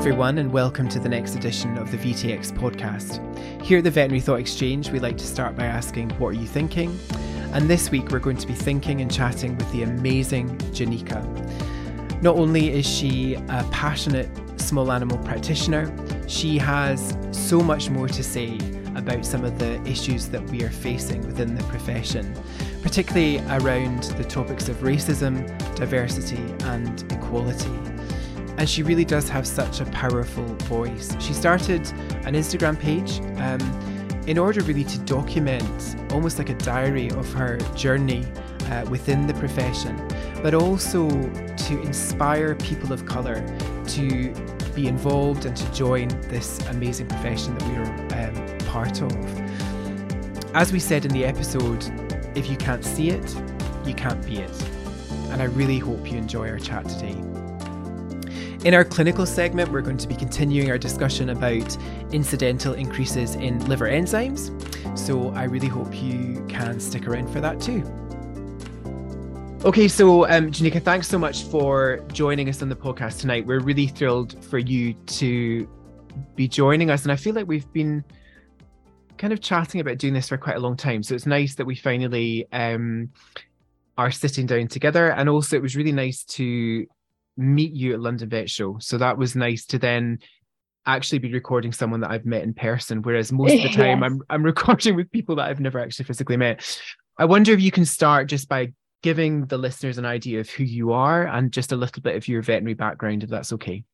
everyone, and welcome to the next edition of the VTX podcast. Here at the Veterinary Thought Exchange, we like to start by asking, What are you thinking? And this week, we're going to be thinking and chatting with the amazing Janika. Not only is she a passionate small animal practitioner, she has so much more to say about some of the issues that we are facing within the profession, particularly around the topics of racism, diversity, and equality and she really does have such a powerful voice. She started an Instagram page um, in order really to document almost like a diary of her journey uh, within the profession, but also to inspire people of colour to be involved and to join this amazing profession that we are um, part of. As we said in the episode, if you can't see it, you can't be it. And I really hope you enjoy our chat today. In our clinical segment, we're going to be continuing our discussion about incidental increases in liver enzymes. So I really hope you can stick around for that too. Okay, so um, Janika, thanks so much for joining us on the podcast tonight. We're really thrilled for you to be joining us. And I feel like we've been kind of chatting about doing this for quite a long time. So it's nice that we finally um, are sitting down together. And also, it was really nice to meet you at London Vet Show. So that was nice to then actually be recording someone that I've met in person. Whereas most of the time yes. I'm I'm recording with people that I've never actually physically met. I wonder if you can start just by giving the listeners an idea of who you are and just a little bit of your veterinary background, if that's okay.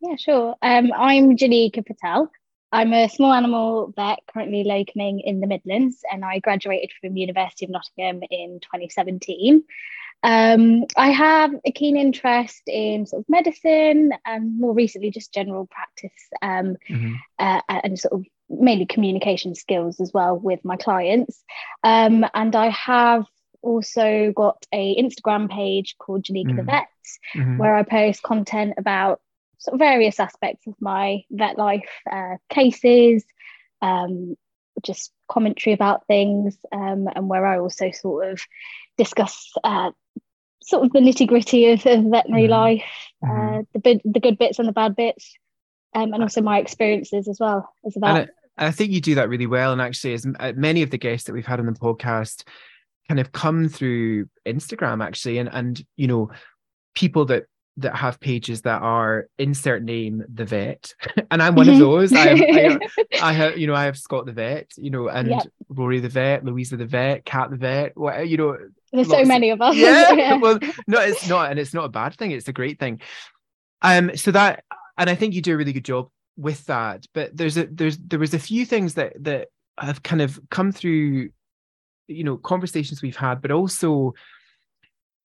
Yeah, sure. Um, I'm Janika Patel. I'm a small animal vet currently locuming in the Midlands, and I graduated from University of Nottingham in 2017. Um, I have a keen interest in sort of medicine and more recently just general practice um, mm-hmm. uh, and sort of mainly communication skills as well with my clients. Um, and I have also got a Instagram page called Janika mm-hmm. the Vet, mm-hmm. where I post content about sort of various aspects of my vet life, uh, cases, um, just commentary about things, um, and where I also sort of discuss uh, sort of the nitty gritty of, of, veterinary mm-hmm. life, uh, mm-hmm. the the good bits and the bad bits, um, and also my experiences as well as about. And I, I think you do that really well. And actually, as uh, many of the guests that we've had on the podcast kind of come through Instagram, actually, and and you know, people that that have pages that are insert name the vet and i'm one of mm-hmm. those I have, I have, I have, you know i have scott the vet you know and yep. rory the vet louisa the vet cat the vet you know there's so many of us yeah, yeah well no it's not and it's not a bad thing it's a great thing um so that and i think you do a really good job with that but there's a there's there was a few things that that have kind of come through you know conversations we've had but also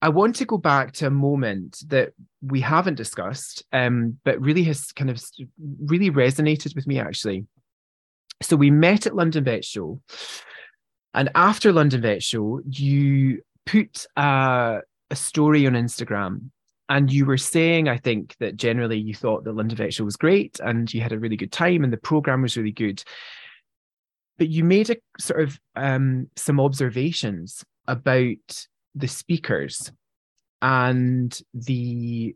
I want to go back to a moment that we haven't discussed, um, but really has kind of really resonated with me actually. So we met at London Vet Show, and after London Vet Show, you put a, a story on Instagram, and you were saying, I think that generally you thought the London Vet Show was great, and you had a really good time, and the program was really good. But you made a sort of um, some observations about the speakers and the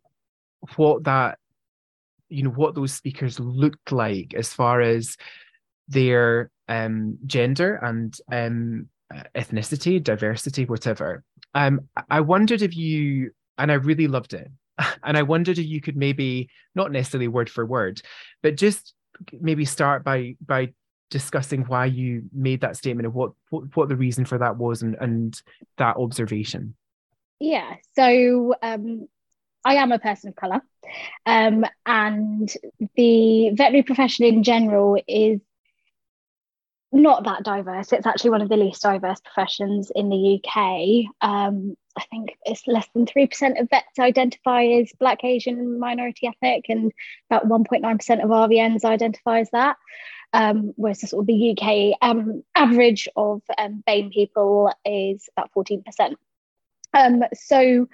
what that you know what those speakers looked like as far as their um, gender and um, ethnicity, diversity, whatever. Um, I wondered if you, and I really loved it, and I wondered if you could maybe not necessarily word for word, but just maybe start by by discussing why you made that statement and what what, what the reason for that was and, and that observation yeah so um, i am a person of color um, and the veterinary profession in general is not that diverse it's actually one of the least diverse professions in the uk um, i think it's less than 3% of vets identify as black asian minority ethnic and about 1.9% of rvns identify as that um, whereas the sort of the UK um, average of um, BAME people is about 14%. Um, so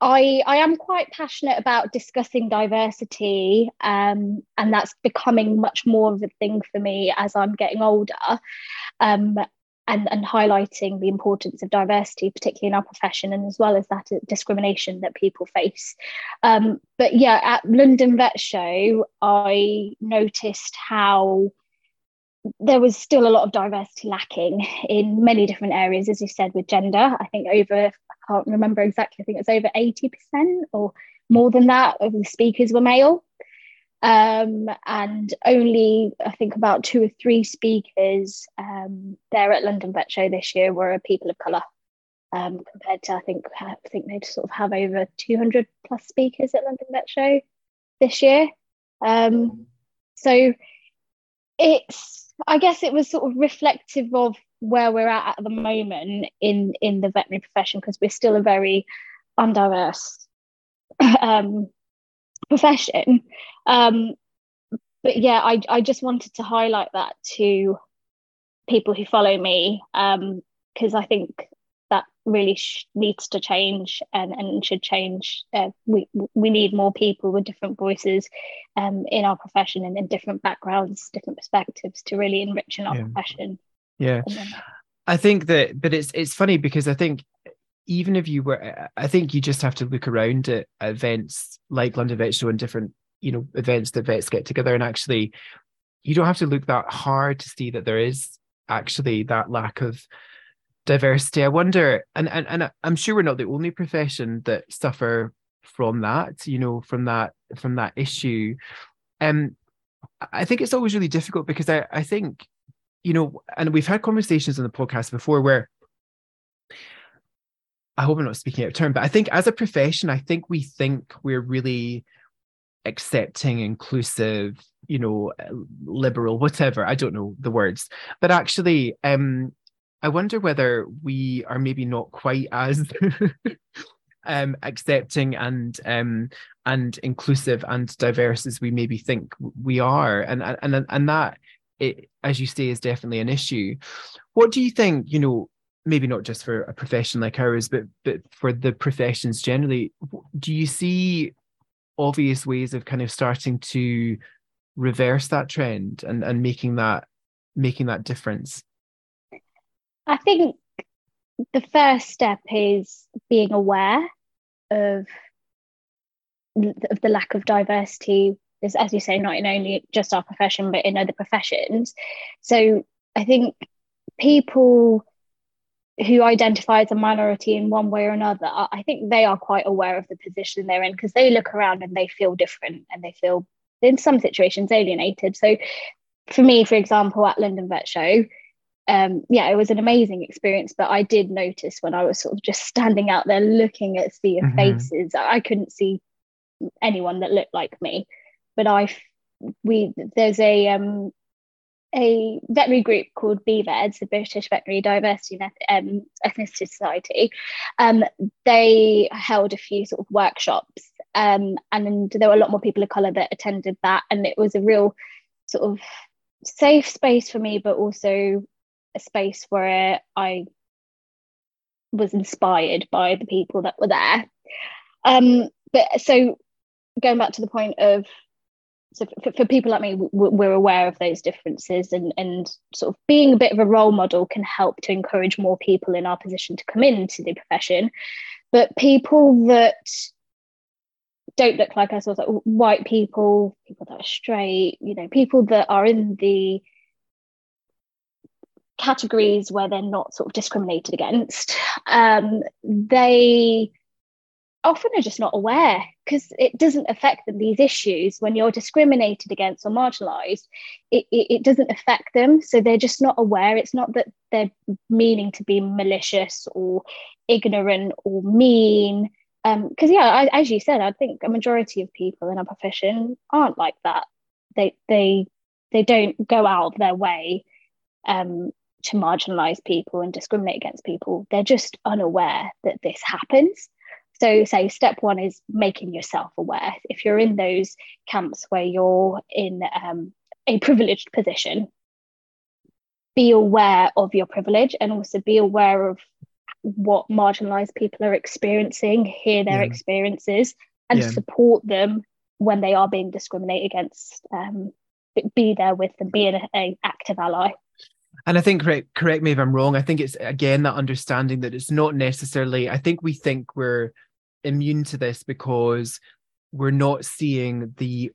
I, I am quite passionate about discussing diversity, um, and that's becoming much more of a thing for me as I'm getting older. Um, and, and highlighting the importance of diversity, particularly in our profession, and as well as that discrimination that people face. Um, but yeah, at London Vet Show, I noticed how there was still a lot of diversity lacking in many different areas, as you said, with gender. I think over, can't remember exactly, I think it's over 80% or more than that of the speakers were male. Um, and only, I think, about two or three speakers um, there at London Vet Show this year were people of colour. Um, compared to, I think, I think they sort of have over 200 plus speakers at London Vet Show this year. Um, so it's I guess it was sort of reflective of where we're at at the moment in in the veterinary profession because we're still a very undiverse um, profession. Um, but yeah, I I just wanted to highlight that to people who follow me because um, I think that really sh- needs to change and, and should change. Uh, we we need more people with different voices um, in our profession and in different backgrounds, different perspectives to really enrich in our yeah. profession. Yeah, I think that, but it's it's funny because I think even if you were, I think you just have to look around at events like London Vet Show and different you know events that vets get together and actually you don't have to look that hard to see that there is actually that lack of diversity. I wonder, and, and and I'm sure we're not the only profession that suffer from that, you know, from that from that issue. Um, I think it's always really difficult because I I think, you know, and we've had conversations on the podcast before where I hope I'm not speaking out of turn, but I think as a profession, I think we think we're really accepting, inclusive, you know, liberal, whatever. I don't know the words, but actually, um, I wonder whether we are maybe not quite as um, accepting and um, and inclusive and diverse as we maybe think we are, and and and that, it, as you say, is definitely an issue. What do you think? You know, maybe not just for a profession like ours, but but for the professions generally. Do you see obvious ways of kind of starting to reverse that trend and and making that making that difference? I think the first step is being aware of of the lack of diversity is as you say not in only just our profession but in other professions so i think people who identify as a minority in one way or another i think they are quite aware of the position they're in because they look around and they feel different and they feel in some situations alienated so for me for example at london vet show um, yeah, it was an amazing experience. But I did notice when I was sort of just standing out there looking at sea of mm-hmm. faces, I couldn't see anyone that looked like me. But I, we there's a um, a veterinary group called BVEDS, the British Veterinary Diversity and um, Ethnicity Society. Um, they held a few sort of workshops, um, and there were a lot more people of colour that attended that, and it was a real sort of safe space for me, but also a space where I was inspired by the people that were there. Um, but so going back to the point of so for, for people like me we're aware of those differences and and sort of being a bit of a role model can help to encourage more people in our position to come into the profession. But people that don't look like us like white people people that are straight you know people that are in the categories where they're not sort of discriminated against, um, they often are just not aware because it doesn't affect them these issues. When you're discriminated against or marginalized it, it, it, doesn't affect them. So they're just not aware. It's not that they're meaning to be malicious or ignorant or mean. Because um, yeah I, as you said i think a majority of people in our profession aren't like that. They they they don't go out of their way um, to marginalize people and discriminate against people. They're just unaware that this happens. So, say step one is making yourself aware. If you're in those camps where you're in um, a privileged position, be aware of your privilege and also be aware of what marginalized people are experiencing, hear their yeah. experiences, and yeah. support them when they are being discriminated against. Um, be there with them, be an active ally. and I think correct correct me if I'm wrong. I think it's again that understanding that it's not necessarily. I think we think we're immune to this because we're not seeing the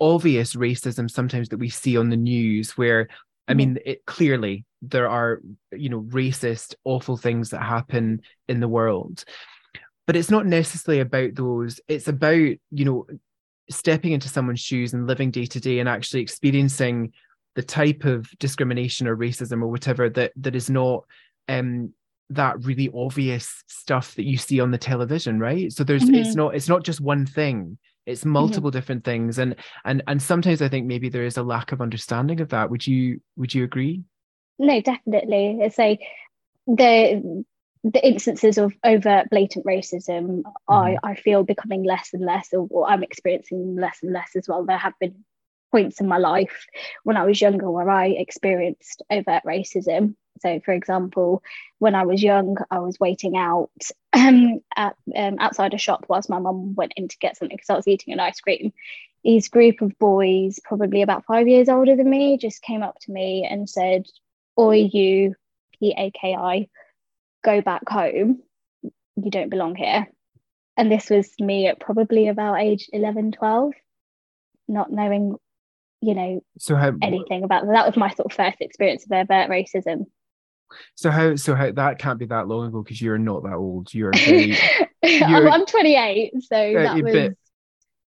obvious racism sometimes that we see on the news where I mean, it clearly there are, you know, racist, awful things that happen in the world. But it's not necessarily about those. It's about, you know, stepping into someone's shoes and living day to day and actually experiencing the type of discrimination or racism or whatever that that is not um that really obvious stuff that you see on the television right so there's mm-hmm. it's not it's not just one thing it's mm-hmm. multiple mm-hmm. different things and and and sometimes i think maybe there is a lack of understanding of that would you would you agree no definitely it's like the the instances of overt blatant racism mm-hmm. i i feel becoming less and less or, or i'm experiencing less and less as well there have been points in my life when i was younger where i experienced overt racism so, for example, when I was young, I was waiting out um, at, um, outside a shop whilst my mum went in to get something because I was eating an ice cream. These group of boys, probably about five years older than me, just came up to me and said, Oi, you, P A K I, go back home. You don't belong here. And this was me at probably about age 11, 12, not knowing you know so how, anything about that. that was my sort of first experience of overt racism so how so how that can't be that long ago because you're not that old. You're, very, you're I'm 28, so uh, that was bit...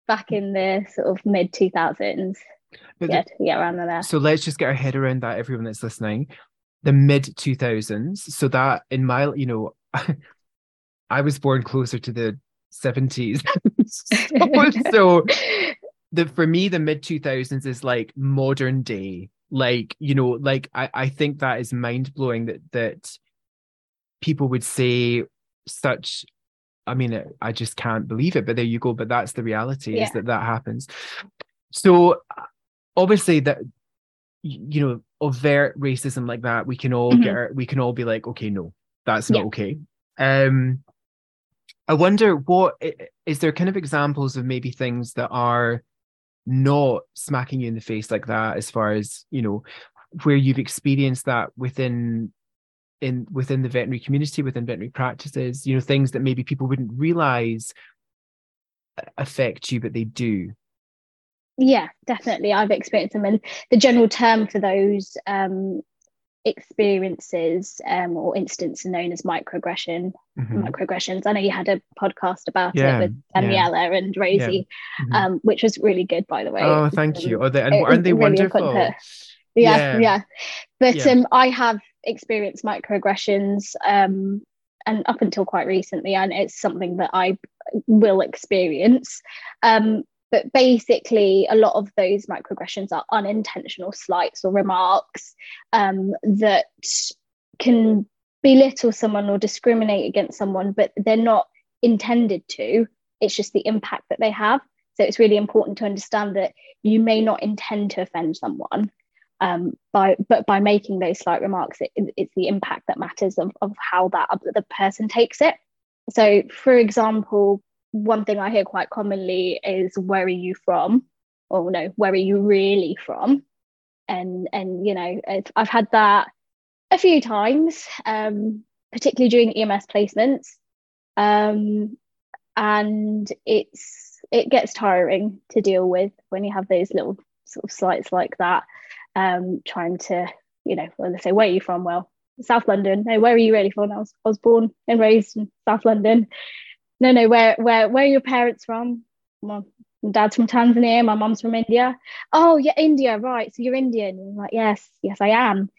back in the sort of mid 2000s. yeah, the, yeah, around there. So let's just get our head around that. Everyone that's listening, the mid 2000s. So that in my, you know, I was born closer to the 70s. so, so the for me the mid 2000s is like modern day like you know like i i think that is mind blowing that that people would say such i mean i just can't believe it but there you go but that's the reality yeah. is that that happens so obviously that you know overt racism like that we can all mm-hmm. get we can all be like okay no that's not yeah. okay um i wonder what is there kind of examples of maybe things that are not smacking you in the face like that as far as you know where you've experienced that within in within the veterinary community within veterinary practices you know things that maybe people wouldn't realize affect you but they do. Yeah definitely. I've experienced them and the general term for those um, experiences um, or instances known as microaggression mm-hmm. microaggressions. I know you had a podcast about yeah, it with daniela yeah. and rosie yeah. mm-hmm. um, which was really good by the way. Oh thank you. Oh, they, and aren't they really wonderful? yeah yeah. but um, i have experienced microaggressions um, and up until quite recently and it's something that i will experience. Um, but basically, a lot of those microaggressions are unintentional slights or remarks um, that can belittle someone or discriminate against someone, but they're not intended to. It's just the impact that they have. So it's really important to understand that you may not intend to offend someone, um, by but by making those slight remarks, it, it's the impact that matters of, of how that the person takes it. So, for example, one thing I hear quite commonly is where are you from? Or no, where are you really from? And and you know, I've had that a few times, um, particularly during EMS placements. Um, and it's it gets tiring to deal with when you have those little sort of slights like that. Um, trying to, you know, when they say, Where are you from? Well, South London. No, where are you really from? I was, I was born and raised in South London no, no, where where where are your parents from? My dad's from Tanzania, my mom's from India. Oh, yeah, India, right. So you're Indian. I'm like, yes, yes, I am.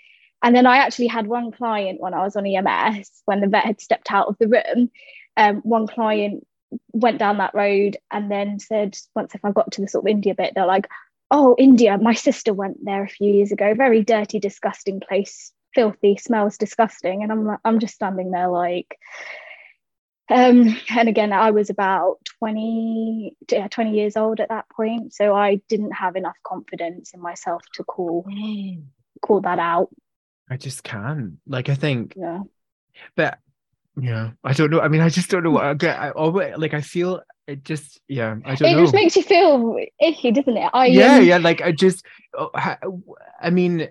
And then I actually had one client when I was on EMS, when the vet had stepped out of the room. Um, one client went down that road and then said, once if I got to the sort of India bit, they're like, oh, India, my sister went there a few years ago. Very dirty, disgusting place, filthy, smells disgusting. And I'm like, I'm just standing there like, um, and again, I was about 20, yeah, 20 years old at that point. So I didn't have enough confidence in myself to call mm. call that out. I just can't. Like I think yeah. But yeah, I don't know. I mean, I just don't know what I get. I always like I feel it just yeah, I don't it know. It just makes you feel icky, doesn't it? I Yeah, um, yeah, like I just oh, I mean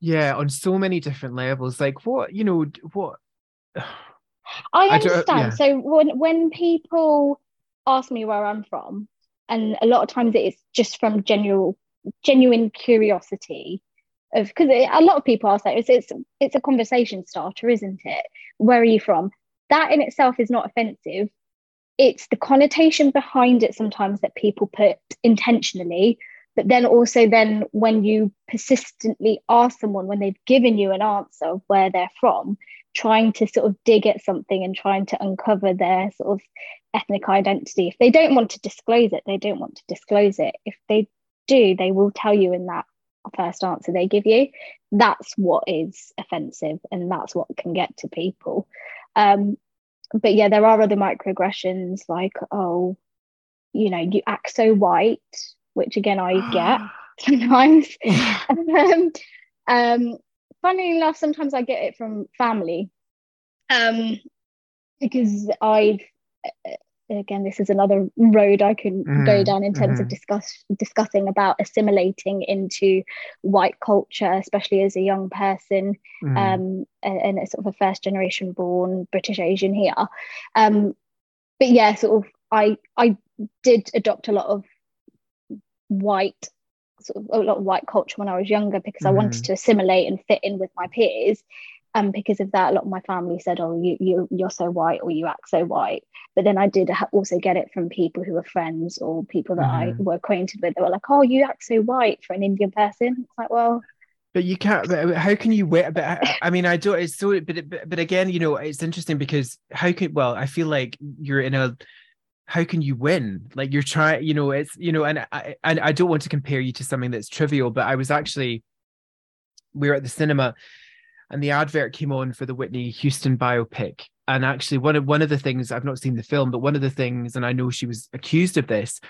yeah on so many different levels like what you know what I understand. I yeah. So when when people ask me where I'm from, and a lot of times it's just from general genuine curiosity of because a lot of people ask that it's, it's it's a conversation starter, isn't it? Where are you from? That in itself is not offensive. It's the connotation behind it sometimes that people put intentionally but then also then when you persistently ask someone when they've given you an answer of where they're from trying to sort of dig at something and trying to uncover their sort of ethnic identity. If they don't want to disclose it they don't want to disclose it. If they do they will tell you in that first answer they give you. That's what is offensive and that's what can get to people. Um, but yeah there are other microaggressions like oh you know you act so white which again I get sometimes. um, um, funnily enough, sometimes I get it from family um, because I've uh, again this is another road I can mm, go down in terms mm. of mm-hmm. discuss discussing about assimilating into white culture, especially as a young person mm. um, and, a sort of a first generation born British Asian here. Um, but yeah, sort of I I did adopt a lot of white sort of a lot of white culture when I was younger because mm-hmm. I wanted mm-hmm. to assimilate and fit in with my peers. And because of that, a lot of my family said, "Oh, you you you're so white, or you act so white." But then I did also get it from people who were friends or people that mm-hmm. I were acquainted with. They were like, "Oh, you act so white for an Indian person." It's like, well, but you can't. But how can you wait? But I mean, I don't. It's so. But but, but again, you know, it's interesting because how could? Well, I feel like you're in a how can you win? Like you're trying you know it's you know and I and I don't want to compare you to something that's trivial but I was actually we were at the cinema and the advert came on for the Whitney Houston biopic. And actually one of one of the things I've not seen the film but one of the things and I know she was accused of this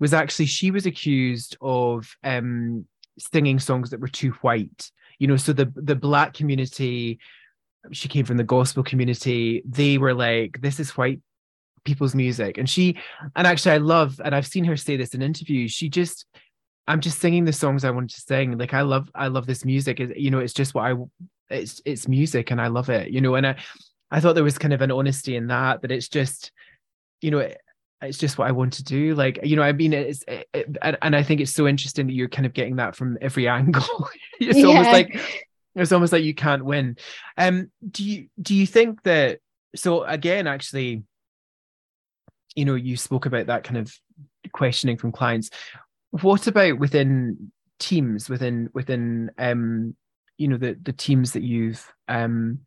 was actually she was accused of um singing songs that were too white. You know so the the black community she came from the gospel community they were like this is white people's music. And she and actually i love and i've seen her say this in interviews she just i'm just singing the songs i wanted to sing. Like i love i love this music. You know it's just what i it's it's music and i love it you know? And i i thought there was kind of an honesty in that that it's just you know it, it's just what i want to do. Like you know i mean it's it, and, and i think it's so interesting that you're kind of getting that from every angle. It's yeah. almost like it's almost like you can't win. Um do you do you think that so again actually you know you spoke about that kind of questioning from clients. What about within teams within within um you know the the teams that you've um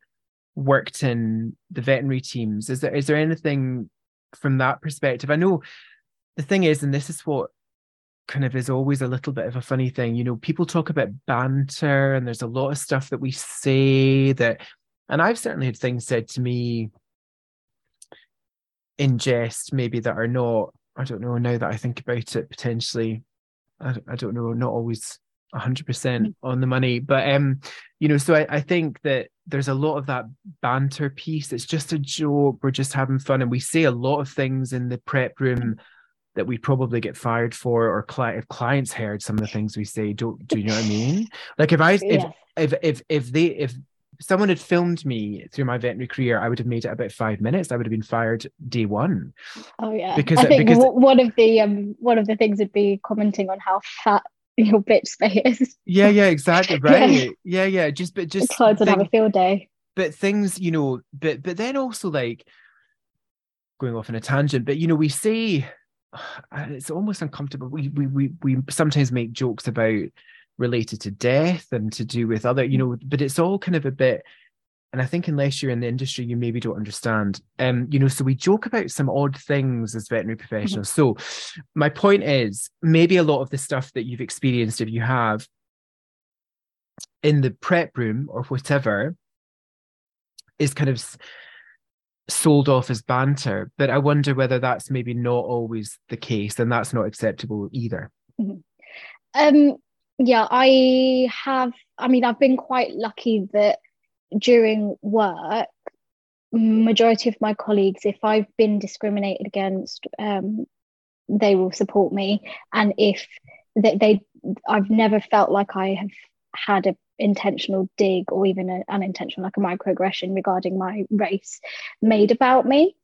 worked in the veterinary teams? Is there is there anything from that perspective? I know the thing is and this is what kind of is always a little bit of a funny thing you know people talk about banter and there's a lot of stuff that we say that and i've certainly had things said to me ingest maybe that are not i don't know now that i think about it potentially i, I don't know not always 100% mm. on the money. But um you know so I, I think that there's a lot of that banter piece. It's just a joke. We're just having fun. And we say a lot of things in the prep room that we probably get fired for or cli- if clients heard some of the things we say don't do you know what i mean? Like if i if if if, if they if someone had filmed me through my veterinary career, I would have made it about five minutes. I would have been fired day one. Oh yeah, because I think because, one of the um one of the things would be commenting on how fat your bitch space. Yeah, yeah, exactly. Right. yeah, yeah, yeah. Just but just the clients would have a field day. But things, you know, but but then also like going off on a tangent, but you know, we say it's almost uncomfortable. We we we we sometimes make jokes about related to death and to do with other, you know, but it's all kind of a bit and I think unless you're in the industry, you maybe don't understand. Um, you know, so we joke about some odd things as veterinary mm-hmm. professionals. So my point is maybe a lot of the stuff that you've experienced, if you have in the prep room or whatever, is kind of sold off as banter. But I wonder whether that's maybe not always the case, and that's not acceptable either. Mm-hmm. Um, yeah, I have. I mean, I've been quite lucky that during work, majority of my colleagues, if I've been discriminated against, um, they will support me, and if they, they, I've never felt like I have had an intentional dig or even an unintentional, like a microaggression regarding my race made about me.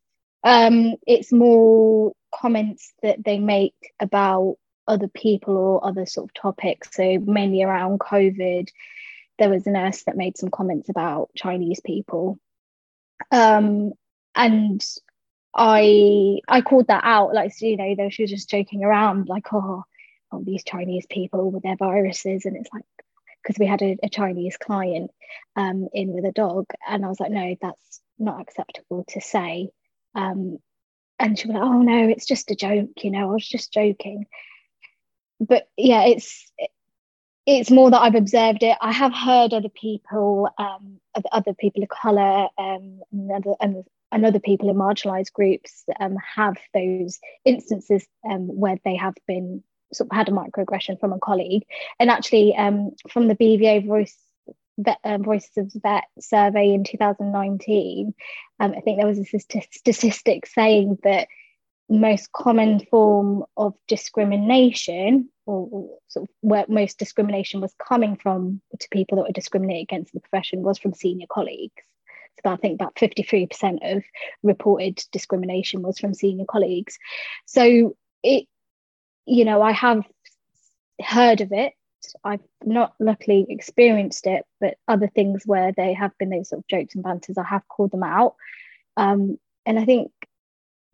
Um, it's more comments that they make about other people or other sort of topics. So mainly around COVID. There was a nurse that made some comments about Chinese people. Um, and I I called that out, like you know, though she was just joking around, like, oh, oh, these Chinese people with their viruses, and it's like because we had a, a Chinese client um, in with a dog, and I was like, no, that's not acceptable to say. Um, and she was like, oh no, it's just a joke, you know, I was just joking. But yeah, it's it's more that I've observed it. I have heard other people, um, other people of color, um, and other, and, and other people in marginalized groups um, have those instances um, where they have been sort of had a microaggression from a colleague. And actually, um, from the BVA voice vet, uh, Voices of Vet survey in 2019, um, I think there was a statistic saying that most common form of discrimination or, or, sort of where most discrimination was coming from to people that were discriminated against in the profession was from senior colleagues. So I think about 53% of reported discrimination was from senior colleagues. So it you know, I have heard of it. I've not luckily experienced it, but other things where they have been those sort of jokes and banters, I have called them out. Um, and I think,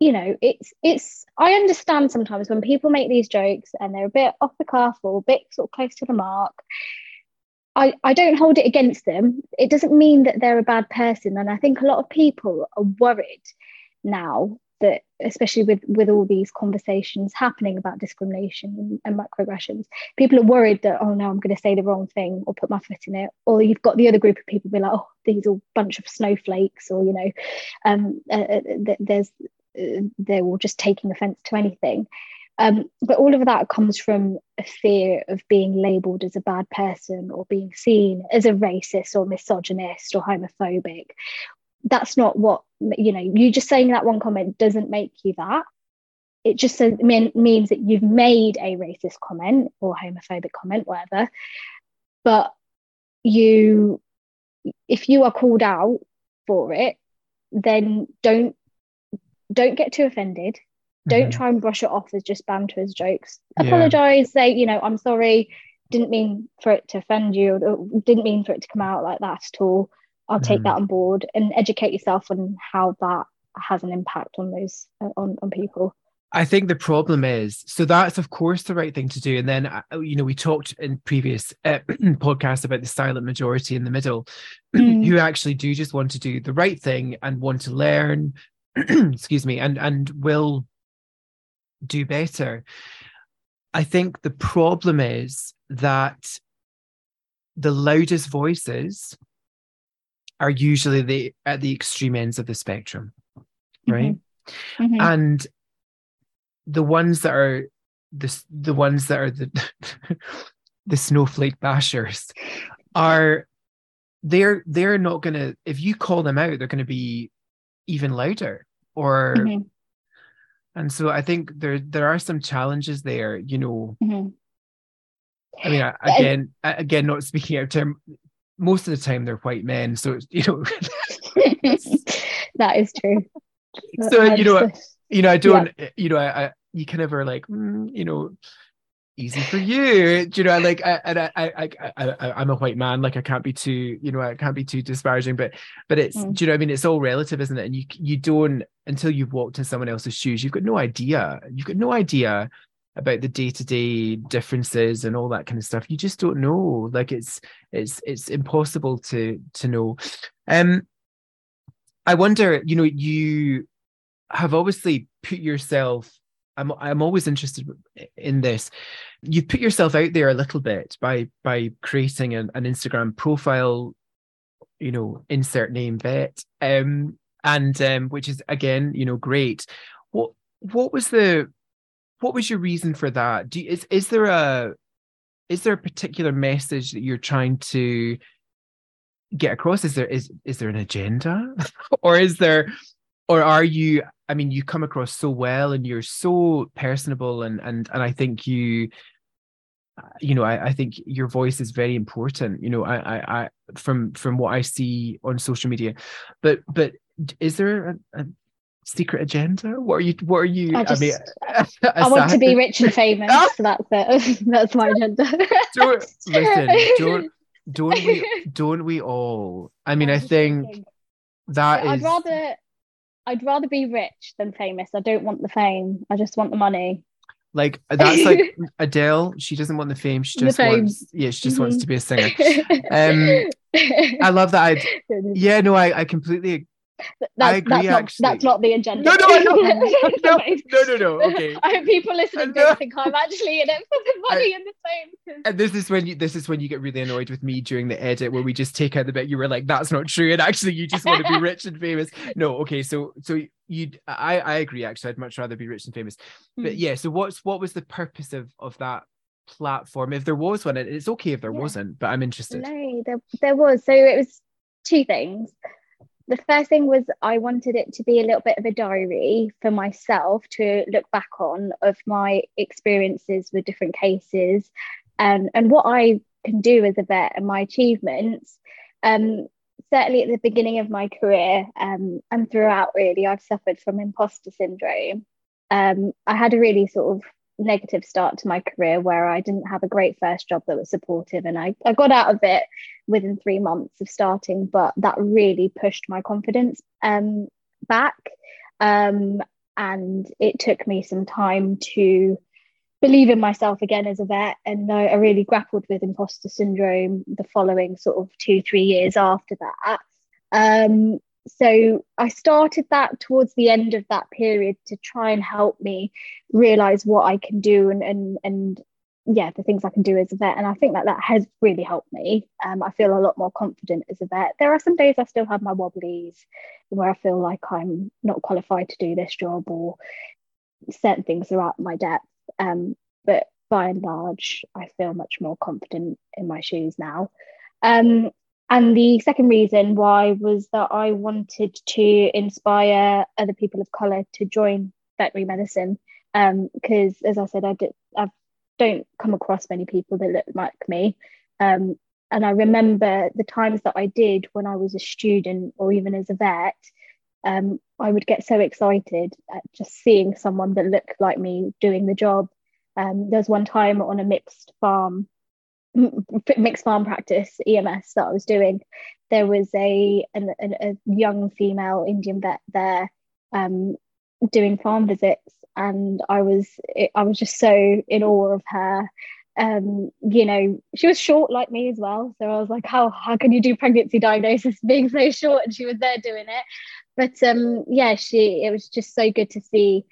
you know, it's it's I understand sometimes when people make these jokes and they're a bit off the cuff or a bit sort of close to the mark. I, I don't hold it against them. It doesn't mean that they're a bad person. And I think a lot of people are worried now that especially with with all these conversations happening about discrimination and, microaggressions people are worried that oh no i'm going to say the wrong thing or put my foot in it or you've got the other group of people be like oh these are a bunch of snowflakes or you know um, uh, uh there's uh, they're all just taking offense to anything. Um, but all of that comes from a fear of being labeled as a bad person or being seen as a racist or misogynist or homophobic. That's not what you know you just saying that one comment doesn't make you that. It just says, mean, means that you've made a racist comment or homophobic comment whatever. But you if you are called out for it then don't don't get too offended don't mm-hmm. try and brush it off as just banter as jokes apologize yeah. say you know i'm sorry didn't mean for it to offend you or didn't mean for it to come out like that at all I'll take mm. that on board and educate yourself on how that has an impact on those uh, on on people. I think the problem is so that's of course the right thing to do. And then uh, you know we talked in previous uh, podcasts about the silent majority in the middle, mm. who actually do just want to do the right thing and want to learn. excuse me, and and will do better. I think the problem is that the loudest voices are usually the at the extreme ends of the spectrum right mm-hmm. Mm-hmm. and the ones that are the the ones that are the the snowflake bashers are they're they're not gonna if you call them out they're gonna be even louder or mm-hmm. and so i think there there are some challenges there you know mm-hmm. i mean again again not speaking out of term most of the time they're white men so you know that is true so you know you know i don't yeah. you know I, I, you kind of are like mm, you know easy for you. You know like I, and I, I i i'm a white man like i can't be too you know i can't be too disparaging but but it's mm. do you know i mean it's all relative isn't it? And you you don't until you've walked in someone else's shoes you've got no idea. You've got no idea about the day-to-day differences and all that kind of stuff. You just don't know. Like it's it's it's impossible to to know. Um i wonder you know you have obviously put yourself i'm i'm always interested in this you've put yourself out there a little bit by by creating an, an instagram profile you know insert name vet um and um which is again you know great what what was the what was your reason for that? Do you, is is there a is there a particular message that you're trying to get across? Is there is is there an agenda, or is there, or are you? I mean, you come across so well, and you're so personable, and and and I think you you know I, I think your voice is very important. You know I, I i from from what i see on social media. But but is there a, a secret agenda? What are you what are you i, just, I mean i want to be rich and famous. So that's it. That's my agenda. Don't, listen don't don't we don't we all? I mean i think that i'd rather i'd rather be rich than famous i don't want the fame i just want the money like that's like Adele. She doesn't want the fame. She just wants, yeah, she just mm-hmm. wants to be a singer. Um, I love that. I, yeah, no, I, I completely that's, I agree, that's, not, that's not the agenda. No, no, no, no, no, no, no. Okay. I hope people listening don't think I'm actually in it for the money and the fame. And this is when you this is when you get really annoyed with me during the edit where we just take out the bit you were like, that's not true, and actually you just want to be rich and famous. No, okay, so so you I I agree. Actually, I'd much rather be rich and famous. But hmm. yeah, so what's what was the purpose of of that platform if there was one? and It's okay if there yeah. wasn't, but I'm interested. No, there there was. So it was two things the first thing was I wanted it to be a little bit of a diary for myself to look back on of my experiences with different cases and, and what I can do as a vet and my achievements. Um, certainly at the beginning of my career um, and throughout, really, I've suffered from imposter syndrome. Um, I had a really sort of negative start to my career where I didn't have a great first job that was supportive and I, I got out of it within three months of starting, but that really pushed my confidence um, back. Um, and it took me some time to believe in myself again as a vet. And I, I really grappled with imposter syndrome the following sort of two, three years after that. Um, so I started that towards the end of that period to try and help me realize what I can do and and and yeah, the things I can do as a vet. And I think that that has really helped me. Um, I feel a lot more confident as a vet. There are some days I still have my wobblies where I feel like I'm not qualified to do this job or certain things are out my depth. Um, but by and large, I feel much more confident in my shoes now. Um, and the second reason why was that I wanted to inspire other people of colour to join veterinary medicine. Because, um, as I said, I, did, I don't come across many people that look like me. Um, and I remember the times that I did when I was a student or even as a vet, um, I would get so excited at just seeing someone that looked like me doing the job. Um, there was one time on a mixed farm mixed farm practice EMS that I was doing, there was a an, a young female Indian vet there um, doing farm visits, and I was I was just so in awe of her. Um, you know, she was short like me as well, so I was like, how how can you do pregnancy diagnosis being so short? And she was there doing it. But um, yeah, she it was just so good to see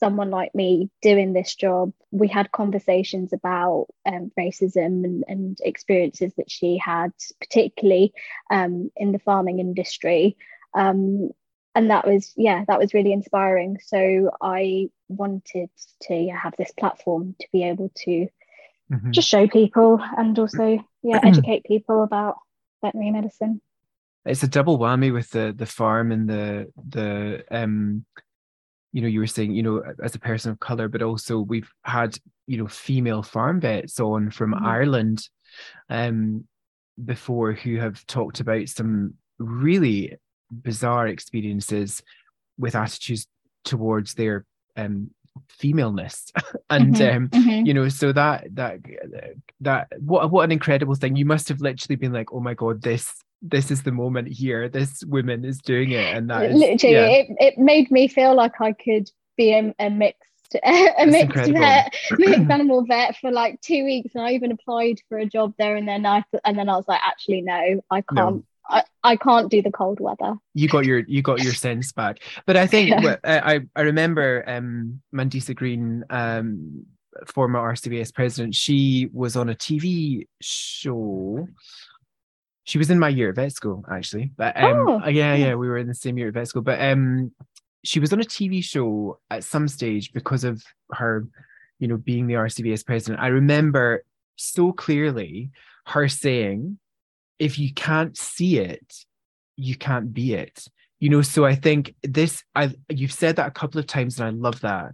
someone like me doing this job, we had conversations about um, racism and, and, experiences that she had, particularly um, in the farming industry. Um, and that was, yeah, that was really inspiring. So I wanted to have this platform to be able to mm-hmm. just show people and also, yeah, educate people about veterinary medicine. It's a double whammy with the the farm and the the um you know you were saying you know as a person of color but also we've had you know female farm vets on from mm-hmm. ireland um before who have talked about some really bizarre experiences with attitudes towards their um femaleness and mm-hmm, um mm-hmm. you know so that that that what what an incredible thing you must have literally been like oh my god this this is the moment here this woman is doing it and that is, literally yeah. it, it made me feel like i could be a, a mixed a mixed vet mixed animal vet for like two weeks and i even applied for a job there and then i and then i was like actually no i can't no. I, I can't do the cold weather. You got your you got your sense back, but I think yeah. I I remember um Mandisa Greene um former RCVS president. She was on a TV show she was in my year at vet school actually but um oh, yeah yeah. we were in the same year at vet school but um she was on a tv show at some stage because of her you know being the rcvs president. I remember so clearly her saying if you can't see it you can't be it. You know so i think this i you've said that a couple of times and i love that.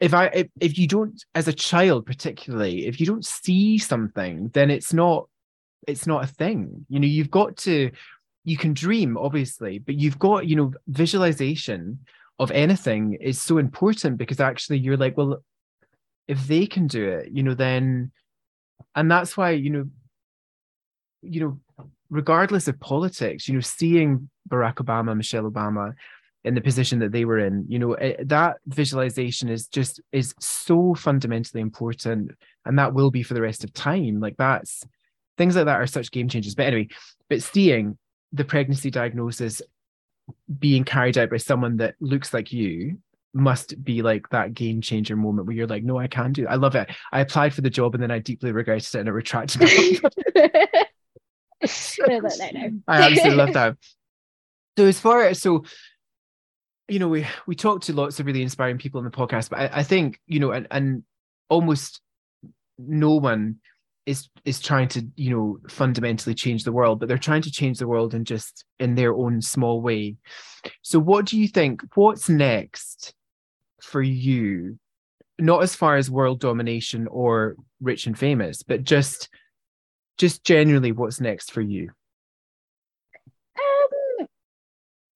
If I if, if you don't as a child particularly if you don't see something then it's not it's not a thing. You know you've got to you can dream obviously but you've got you know visualization of anything is so important because actually you're like well if they can do it you know then and that's why you know you know regardless of politics you know seeing barack obama michelle obama in the position that they were in you know it, that visualization is just is so fundamentally important and that will be for the rest of time. Like that's things like that are such game changers but anyway but seeing the pregnancy diagnosis being carried out by someone that looks like you must be like that game changer moment where you're like no i can do it. i love it i applied for the job and then i deeply regretted it and I retracted it no, no, no. i absolutely love that so as far as so you know, we we talk to lots of really inspiring people on the podcast, but I, I think you know, and and almost no one is is trying to you know fundamentally change the world, but they're trying to change the world in just in their own small way. So, what do you think? What's next for you? Not as far as world domination or rich and famous, but just just generally, what's next for you? Um,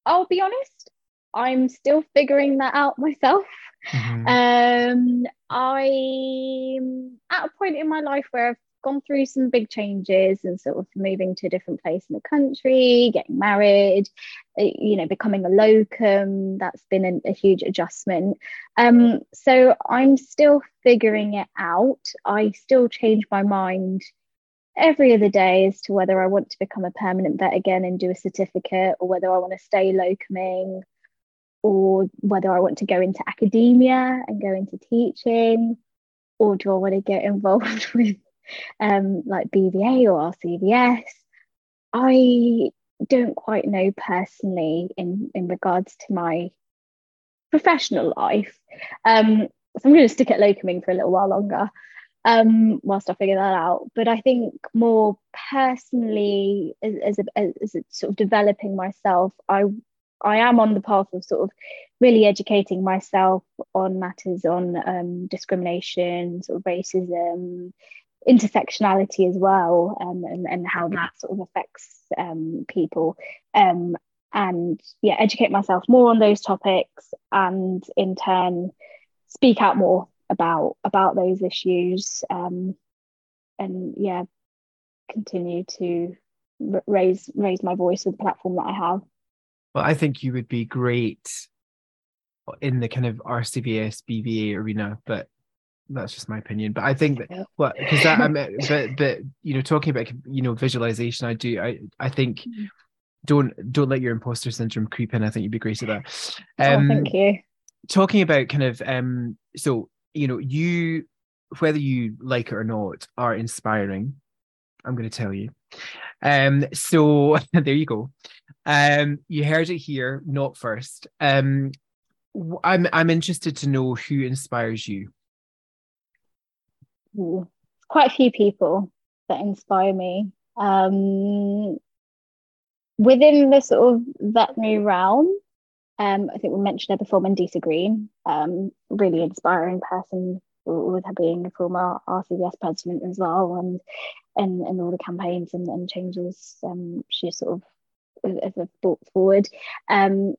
I'll be honest. I'm still figuring that out myself. Mm-hmm. Um, I'm at a point in my life where I've gone through some big changes and sort of moving to a different place in the country, getting married, uh, you know, becoming a locum. That's been a, a huge adjustment. Um, so I'm still figuring it out. I still change my mind every other day as to whether I want to become a permanent vet again and do a certificate or whether I want to stay locuming or whether I want to go into academia and go into teaching, or do I want to get involved with um, like BVA or RCVS? I don't quite know personally in, in regards to my professional life. Um, so I'm going to stick at locuming for a little while longer um, whilst I figure that out. But I think more personally, as, as, a, as a sort of developing myself, I I am on the path of sort of really educating myself on matters on um, discrimination, sort of racism, intersectionality as well, um, and, and how that sort of affects um, people. Um, and yeah, educate myself more on those topics, and in turn, speak out more about about those issues. Um, and yeah, continue to raise raise my voice with the platform that I have. Well, I think you would be great in the kind of RCVS BVA arena, but that's just my opinion. But I think that well, because that I'm but but you know talking about you know visualization, I do I I think mm-hmm. don't don't let your imposter syndrome creep in. I think you'd be great at that. Um, oh, thank you. Talking about kind of um, so you know you whether you like it or not are inspiring. I'm going to tell you. Um, so there you go. Um, you heard it here, not first. Um, I'm I'm interested to know who inspires you. Ooh, quite a few people that inspire me. Um, within the sort of veterinary realm, um, I think we mentioned her before, Mandisa Greene, um, really inspiring person with her being a former RCVS president as well, and and, and all the campaigns and, and changes um, she sort of as a brought forward. Um,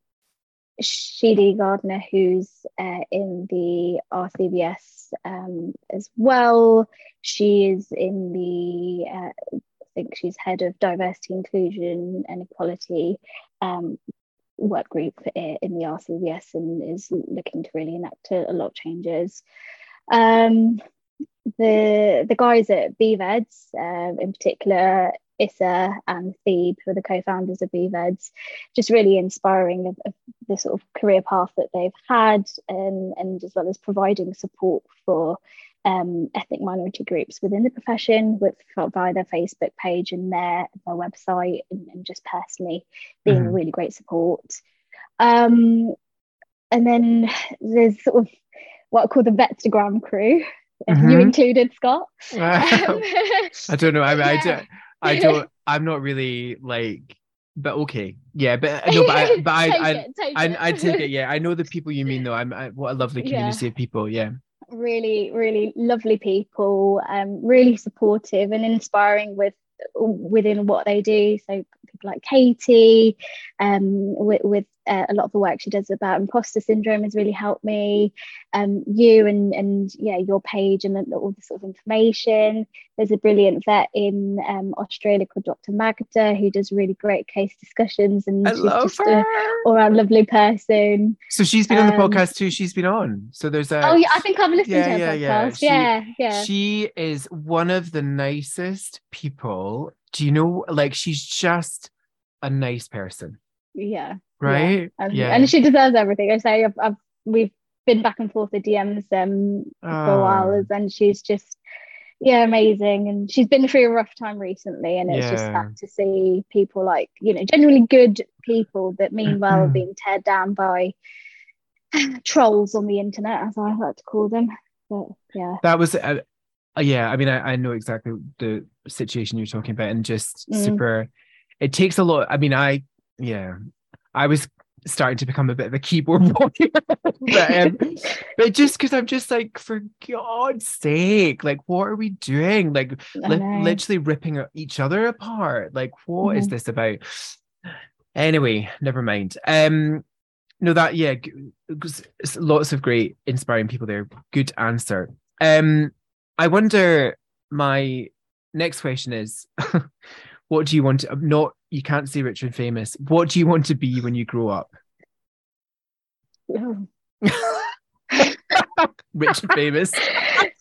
Sheedy Gardner, who's uh, in the RCVS um, as well. She is in the, uh, I think she's head of diversity, inclusion, and equality um, work group in the RCVS and is looking to really enact a, a lot of changes. Um, the the guys at BVEDS, uh, in particular, Issa and Thebe, who are the co-founders of BVEDS, just really inspiring of, of, the sort of career path that they've had, and, and as well as providing support for um, ethnic minority groups within the profession with via their Facebook page and their, their website, and, and just personally being mm-hmm. really great support. Um, and then there's sort of what I call the Vetstagram crew. Mm-hmm. You included Scott. I don't know. I mean, yeah. I don't. I don't. I'm not really like. But okay, yeah, but no, but I, but I, I, it, I, I, I, take it. Yeah, I know the people you mean though. I'm I, what a lovely community yeah. of people. Yeah. really, really lovely people, um, really supportive and inspiring with within what they do. So like Katie, um, with, with uh, a lot of the work she does about imposter syndrome has really helped me. Um, you and and yeah, your page and all the sort of information. There's a brilliant vet in um, Australia called Dr. Magda who does really great case discussions, and I she's love just her. a all around lovely person. So she's been on the Um, podcast too. She's been on. So there's a. oh yeah, I think I've listened yeah, to her yeah, yeah. podcast. She- Yeah, yeah. She is one of the nicest people. Do you know? Like she's just a nice person, yeah. right? and, yeah. and she deserves everything. I say I've, I've we've been back and forth with DMs um for a while, Oh. and she's just yeah amazing. And she's been through a rough time recently, and it's just sad to see people like you know genuinely good people that meanwhile are Mhm. being teared down by trolls on the internet, as I like to call them. But yeah, that was uh, yeah i mean I, I know exactly the situation you're talking about and just Mm. super it takes a lot i mean i yeah i was starting to become a bit of a keyboard warrior but, um, but just because i'm just like for god's sake like what are we doing? Like li- literally ripping each other apart. Like what is Mhm. this about? Anyway never mind. Um no that yeah g- lots of great inspiring people there. Good answer. Um i wonder my next question is what do you want to not you can't say rich and famous what do you want to be when you grow up rich and famous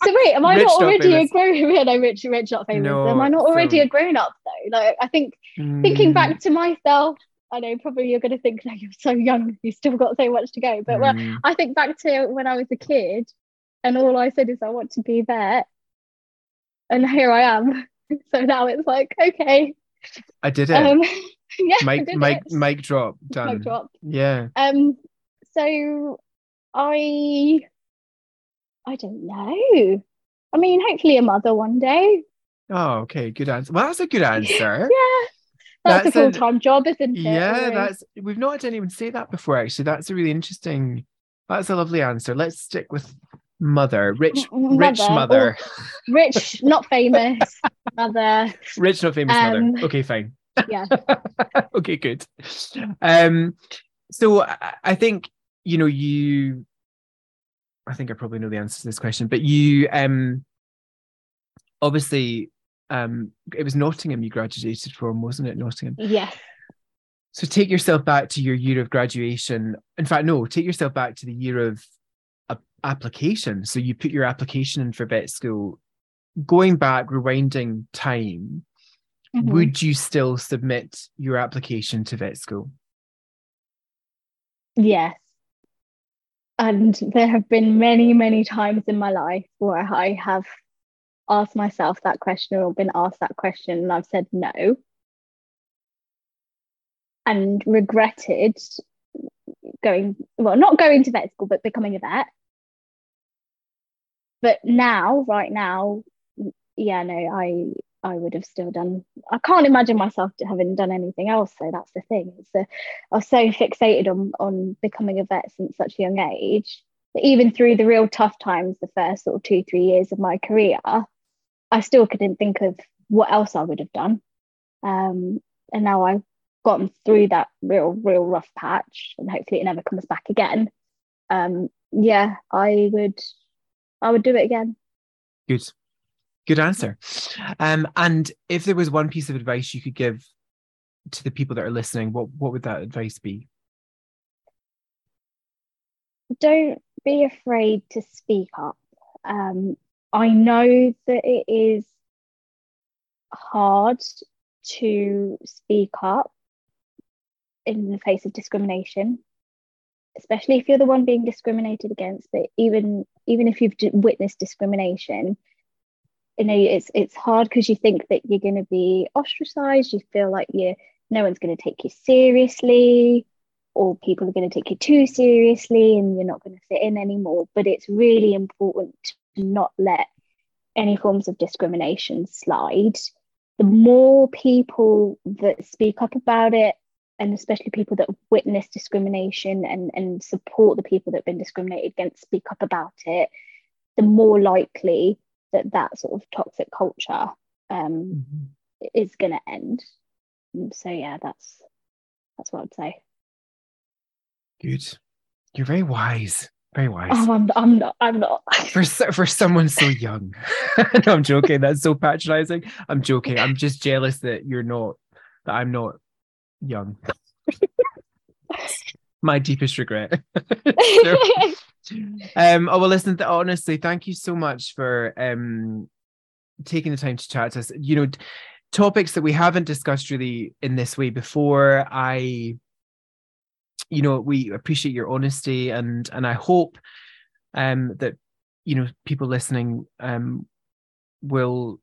so wait, am I Rich, not not already a grown? Yeah, no, rich, rich, not famous. No, am I not already so- a grown up though? Like, I think thinking Mm, back to myself, I know probably you're going to think like you're so young, you still got so much to go. But mm, I think back to when I was a kid, and all I said is I want to be vet, and here I am. So now it's like okay, i did it um, yeah, did mic it. mic drop done Mic drop. yeah Um, so I, I don't know. I mean, hopefully a mother one day. oh okay good answer well that's a good answer Yeah, that's, That's a a- full time job, isn't it? Yeah, Always. that's we've not had anyone say that before. Actually, that's a really interesting. That's a lovely answer. Let's stick with mother, rich, M- rich mother, mother, rich, not famous, mother. rich not famous Um, mother. Okay, fine. Yeah. okay, good. Um, so I, think you know you. I think I probably know the answer to this question, but you um, obviously um, it was Nottingham you graduated from, wasn't it? Nottingham. Yes. So take yourself back to your year of graduation. In fact, no, take yourself back to the year of a- application. So you put your application in for vet school. Going back, rewinding time, Mhm. would you still submit your application to vet school? Yes. And there have been many, many times in my life where I have asked myself that question or been asked that question and I've said no. And regretted going, well, not going to vet school, but becoming a vet. But now, right now, yeah, no, I I would have still done. I can't imagine myself having done anything else. So that's the thing. It's a, I was so fixated on on becoming a vet since such a young age that even through the real tough times, the first sort of two three years of my career, I still couldn't think of what else I would have done. Um, and now I've gotten through that real real rough patch, and hopefully it never comes back again. Um, yeah, I would I would do it again. Good, good answer. Um, and if there was one piece of advice you could give to the people that are listening, what what would that advice be? don't be afraid to speak up. Um, I know that it is hard to speak up in the face of discrimination, especially if you're the one being discriminated against. But even even if you've witnessed discrimination, you know it's it's hard because you think that you're going to be ostracized. You feel like you're no one's going to take you seriously or people are going to take you too seriously and you're not going to fit in anymore. But it's really important to not let any forms of discrimination slide. The more people that speak up about it, and especially people that witness discrimination and, and support the people that have been discriminated against, speak up about it, the more likely that that sort of toxic culture um, mm-hmm. is going to end. So yeah, that's that's what I'd say. Good. You're very wise. Very wise. Oh, I'm, I'm not. I'm not. for for someone so young. no, I'm joking. That's so patronizing. I'm joking. I'm just jealous that you're not. That I'm not young. My deepest regret. um. Oh well. Listen. Honestly, thank you so much for um taking the time to chat to us. You know, topics that we haven't discussed really in this way before. I you know we appreciate your honesty and and i hope um that you know people listening um will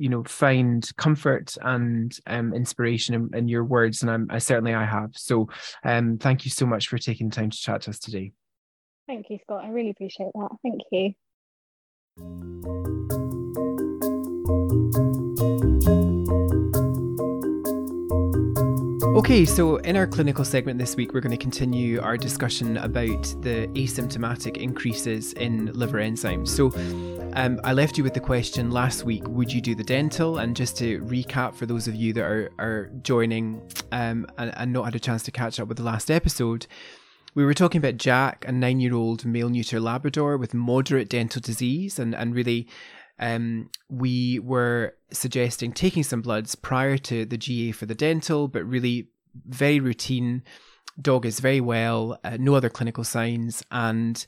you know find comfort and um inspiration in, in your words and I'm, i certainly i have. So um thank you so much for taking the time to chat to us today. Thank you scott. I really appreciate that. Thank you Okay, so in our clinical segment this week, we're going to continue our discussion about the asymptomatic increases in liver enzymes. So, um, I left you with the question last week would you do the dental? And just to recap for those of you that are, are joining um, and, and not had a chance to catch up with the last episode, we were talking about Jack, a nine year old male neuter Labrador with moderate dental disease, and, and really um, we were suggesting taking some bloods prior to the GA for the dental, but really very routine. Dog is very well, uh, no other clinical signs, and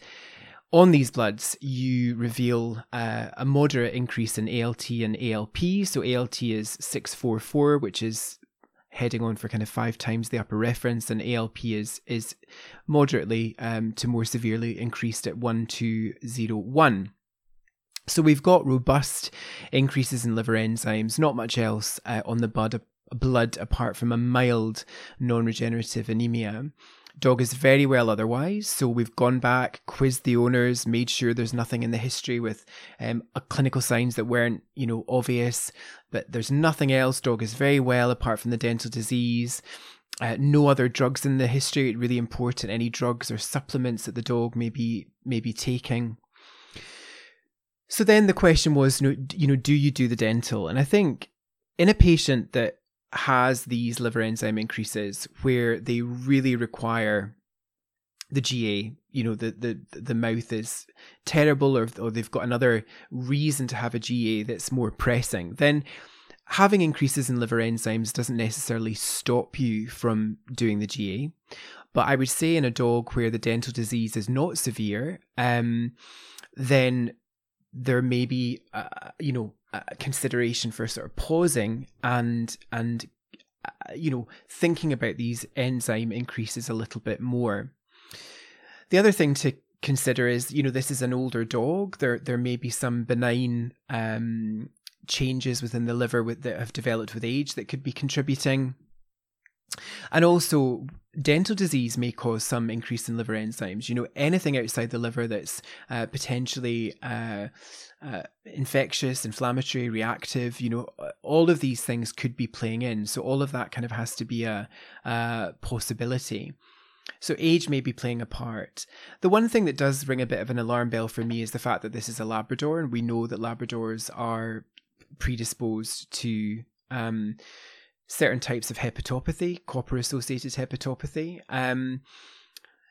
on these bloods, you reveal uh, a moderate increase in ALT and ALP. So ALT is 644, which is heading on for kind of five times the upper reference, and ALP is is moderately um, to more severely increased at 1201. So we've got robust increases in liver enzymes, not much else uh, on the blood, blood apart from a mild non-regenerative anemia. Dog is very well otherwise. So we've gone back, quizzed the owners, made sure there's nothing in the history with um, clinical signs that weren't, you know, obvious. But there's nothing else. Dog is very well apart from the dental disease. Uh, no other drugs in the history. It's Really important. Any drugs or supplements that the dog may be may be taking. So then the question was, you know, you know, do you do the dental? And I think in a patient that has these liver enzyme increases where they really require the GA, you know, the the the mouth is terrible, or or they've got another reason to have a GA that's more pressing, then having increases in liver enzymes doesn't necessarily stop you from doing the GA. But I would say in a dog where the dental disease is not severe, um, then there may be, uh, you know, consideration for sort of pausing and and uh, you know thinking about these enzyme increases a little bit more. The other thing to consider is, you know, this is an older dog. There there may be some benign um, changes within the liver with, that have developed with age that could be contributing. And also, dental disease may cause some increase in liver enzymes. You know, anything outside the liver that's uh, potentially uh, uh, infectious, inflammatory, reactive, you know, all of these things could be playing in. So, all of that kind of has to be a, a possibility. So, age may be playing a part. The one thing that does ring a bit of an alarm bell for me is the fact that this is a Labrador, and we know that Labradors are predisposed to. Um, certain types of hepatopathy, copper associated hepatopathy. Um,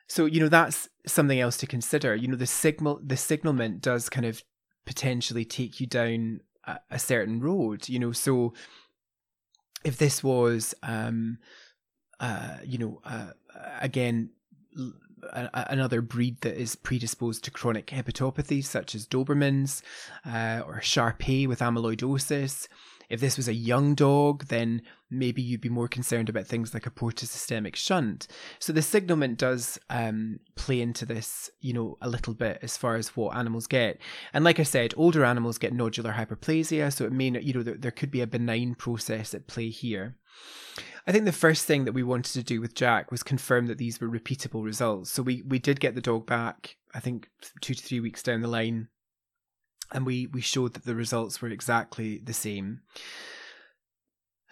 so you know that's something else to consider. You know the signal the signalment does kind of potentially take you down a, a certain road. You know, so if this was, um, uh, you know, uh, again. another breed that is predisposed to chronic hepatopathies, such as Dobermans uh, or Shar Pei with amyloidosis, if this was a young dog, then maybe you'd be more concerned about things like a portosystemic shunt. So the signalment does um, play into this, you know, a little bit as far as what animals get. And like I said, older animals get nodular hyperplasia, so it may not, you know, there, there could be a benign process at play here. I think the first thing that we wanted to do with Jack was confirm that these were repeatable results. So we we did get the dog back, I think two to three weeks down the line and we we showed that the results were exactly the same.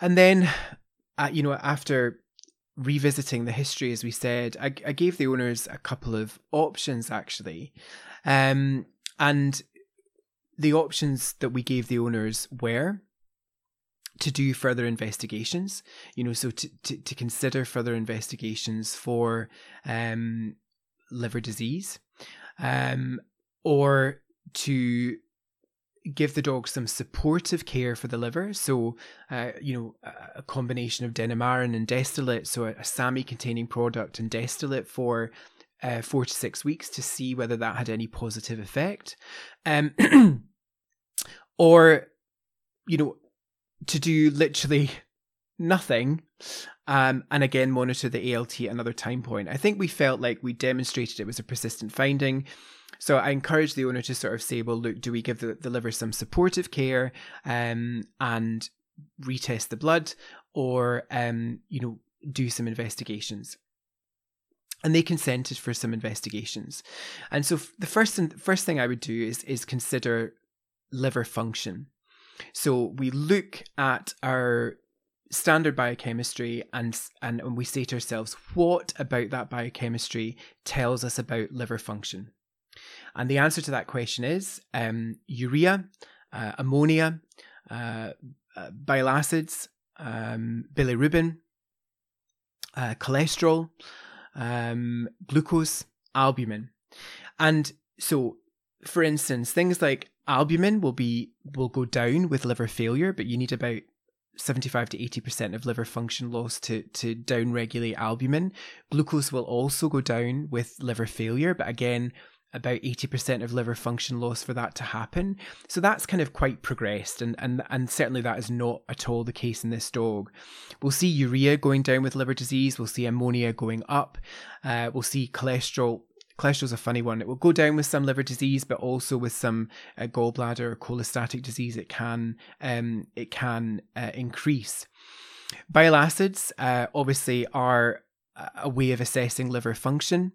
And then, uh, you know, after revisiting the history, as we said, I, I gave the owners a couple of options actually, um, and the options that we gave the owners were to do further investigations, you know, so to, to, to consider further investigations for um, liver disease, um, or to give the dog some supportive care for the liver. So, uh, you know, a combination of Denamarin and Destolit, so a, a SAMe containing product and Destolit for uh, four to six weeks to see whether that had any positive effect. Um, or, you know, to do literally nothing um, and again monitor the ALT at another time point. I think we felt like we demonstrated it was a persistent finding. So I encourage the owner to sort of say, well, look, do we give the, the liver some supportive care um, and retest the blood or, um, you know, do some investigations? And they consented for some investigations. And so the first, first thing I would do is, is consider liver function. So we look at our standard biochemistry and, and and we say to ourselves, what about that biochemistry tells us about liver function? And the answer to that question is um, urea, uh, ammonia, uh, uh, bile acids, um, bilirubin, uh, cholesterol, um, glucose, albumin. And so, for instance, things like albumin will be will go down with liver failure, but you need about 75 to 80% of liver function loss to, to downregulate albumin. Glucose will also go down with liver failure, but again, about 80% of liver function loss for that to happen. So that's kind of quite progressed, and, and, and certainly that is not at all the case in this dog. We'll see urea going down with liver disease, we'll see ammonia going up, uh, we'll see cholesterol cholesterol's a funny one. It will go down with some liver disease, but also with some uh, gallbladder or cholestatic disease, it can um, it can uh, increase. Bile acids uh, obviously are a way of assessing liver function.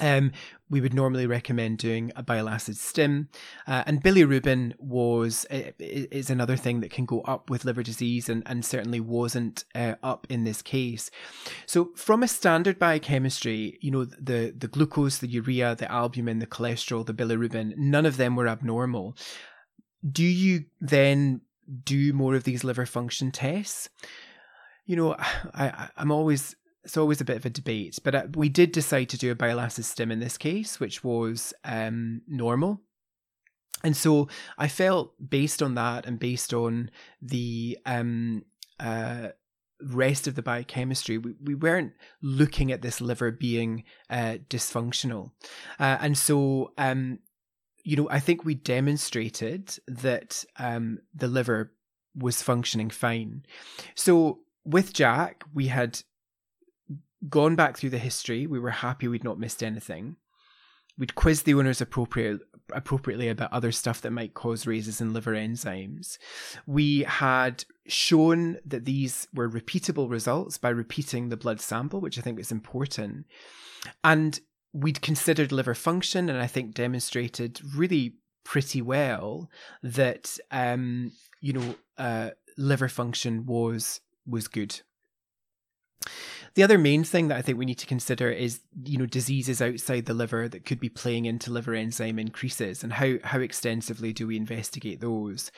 Um, we would normally recommend doing a bile acid stim, uh, and bilirubin was is another thing that can go up with liver disease, and, and certainly wasn't uh, up in this case. So, from a standard biochemistry, you know the the glucose, the urea, the albumin, the cholesterol, the bilirubin, none of them were abnormal. Do you then do more of these liver function tests? You know, I, I'm always it's always a bit of a debate, but uh, we did decide to do a acid stim in this case, which was um, normal. And so I felt based on that and based on the um, uh, rest of the biochemistry, we, we weren't looking at this liver being uh, dysfunctional. Uh, and so, um, you know, I think we demonstrated that um, the liver was functioning fine. So with Jack, we had gone back through the history. We were happy we'd not missed anything. We'd quizzed the owners appropriate, appropriately about other stuff that might cause raises in liver enzymes. We had shown that these were repeatable results by repeating the blood sample, which I think is important. And we'd considered liver function and I think demonstrated really pretty well that um, you know uh, liver function was was good. The other main thing that I think we need to consider is, you know, diseases outside the liver that could be playing into liver enzyme increases and how, how extensively do we investigate those.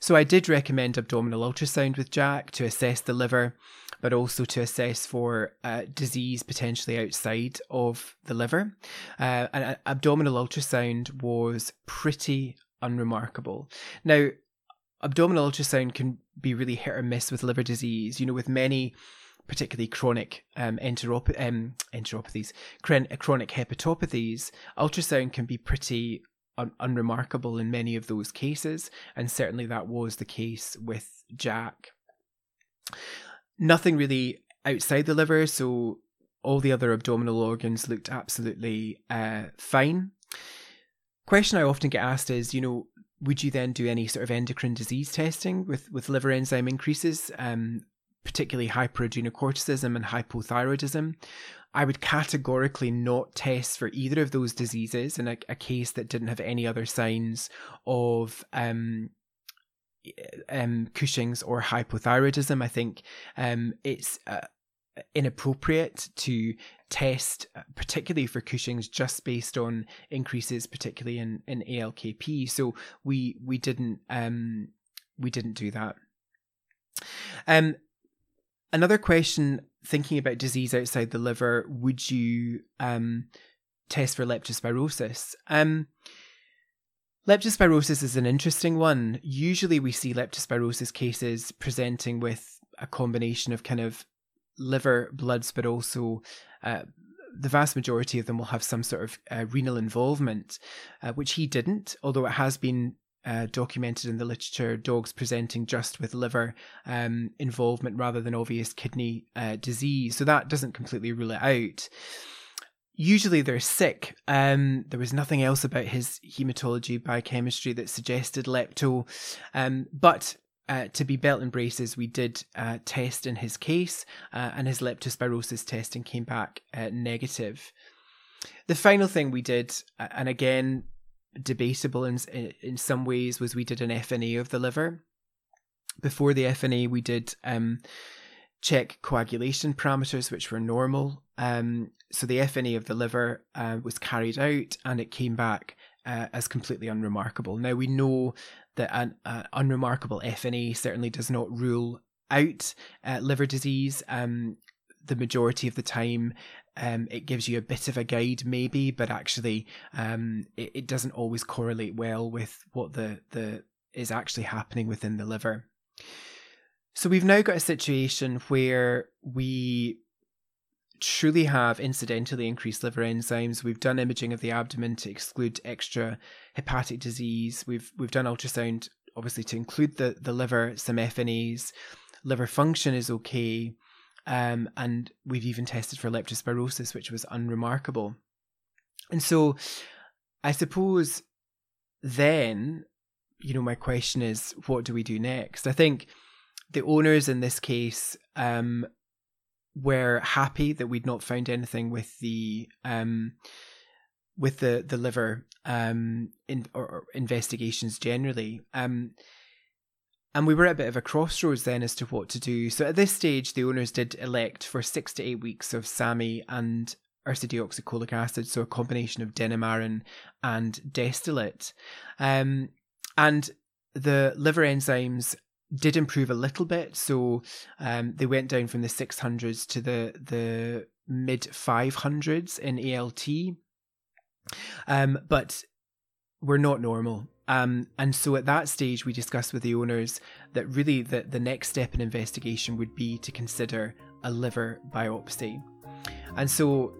So I did recommend abdominal ultrasound with Jack to assess the liver, but also to assess for uh, disease potentially outside of the liver. Uh, and uh, abdominal ultrasound was pretty unremarkable. Now, abdominal ultrasound can be really hit or miss with liver disease. You know, with many particularly chronic um, enterop- um, enteropathies, chronic hepatopathies, ultrasound can be pretty un- unremarkable in many of those cases, and certainly that was the case with Jack. Nothing really outside the liver, so all the other abdominal organs looked absolutely uh, fine. Question I often get asked is, you know, would you then do any sort of endocrine disease testing with, with liver enzyme increases? Um, particularly hyperadrenocorticism and hypothyroidism. I would categorically not test for either of those diseases in a, a case that didn't have any other signs of um, um, Cushing's or hypothyroidism. I think um, it's uh, inappropriate to test, uh, particularly for Cushing's, just based on increases, particularly in, in ALKP. So we we didn't um, we didn't do that. Um, another question: thinking about disease outside the liver, would you um, test for leptospirosis? Um, leptospirosis is an interesting one. Usually, we see leptospirosis cases presenting with a combination of kind of liver bloods, but also uh, the vast majority of them will have some sort of uh, renal involvement, uh, which he didn't, although it has been uh, documented in the literature, dogs presenting just with liver um, involvement rather than obvious kidney uh, disease. So that doesn't completely rule it out. Usually they're sick. Um, there was nothing else about his hematology biochemistry that suggested lepto, um, but uh, to be belt and braces, we did uh, test in his case, uh, and his leptospirosis testing came back uh, negative. The final thing we did, and again, debatable in in some ways, was we did an FNA of the liver. Before the FNA, we did um, check coagulation parameters, which were normal. Um, so the FNA of the liver uh, was carried out, and it came back uh, as completely unremarkable. Now we know that an uh, unremarkable FNA certainly does not rule out uh, liver disease. Um, the majority of the time, um, it gives you a bit of a guide, maybe, but actually, um, it, it doesn't always correlate well with what the the is actually happening within the liver. So we've now got a situation where we truly have incidentally increased liver enzymes. We've done imaging of the abdomen to exclude extra hepatic disease. We've we've done ultrasound obviously to include the the liver, some FNAs. Liver function is okay. Um, and we've even tested for leptospirosis, which was unremarkable. And so I suppose then, you know, my question is, what do we do next? I think the owners in this case um, were happy that we'd not found anything with the um, with the the liver um, in, or, or investigations generally. Um, and we were at a bit of a crossroads then as to what to do. So at this stage, the owners did elect for six to eight weeks of SAMe and ursodeoxycholic acid, so a combination of denamarin and Destolit. Um, and the liver enzymes did improve a little bit. So um, they went down from the 600s to the the mid 500s in ALT. Um, but we're not normal. Um, and so at that stage, we discussed with the owners that really the, the next step in investigation would be to consider a liver biopsy. And so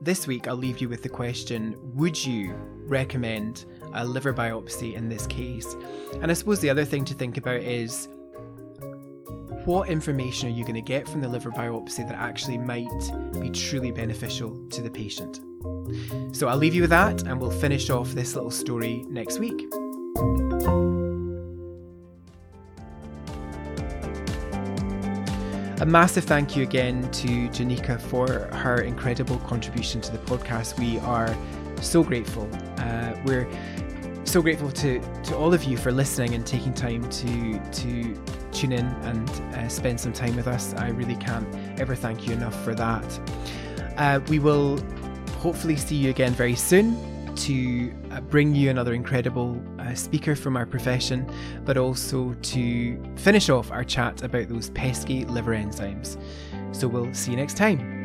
this week, I'll leave you with the question Would you recommend a liver biopsy in this case? And I suppose the other thing to think about is what information are you going to get from the liver biopsy that actually might be truly beneficial to the patient? So I'll leave you with that and we'll finish off this little story next week. A massive thank you again to Janika for her incredible contribution to the podcast. We are so grateful. Uh, we're so grateful to, to all of you for listening and taking time to to tune in and uh, spend some time with us. I really can't ever thank you enough for that. Uh, we will hopefully see you again very soon to bring you another incredible uh, speaker from our profession, but also to finish off our chat about those pesky liver enzymes. So we'll see you next time.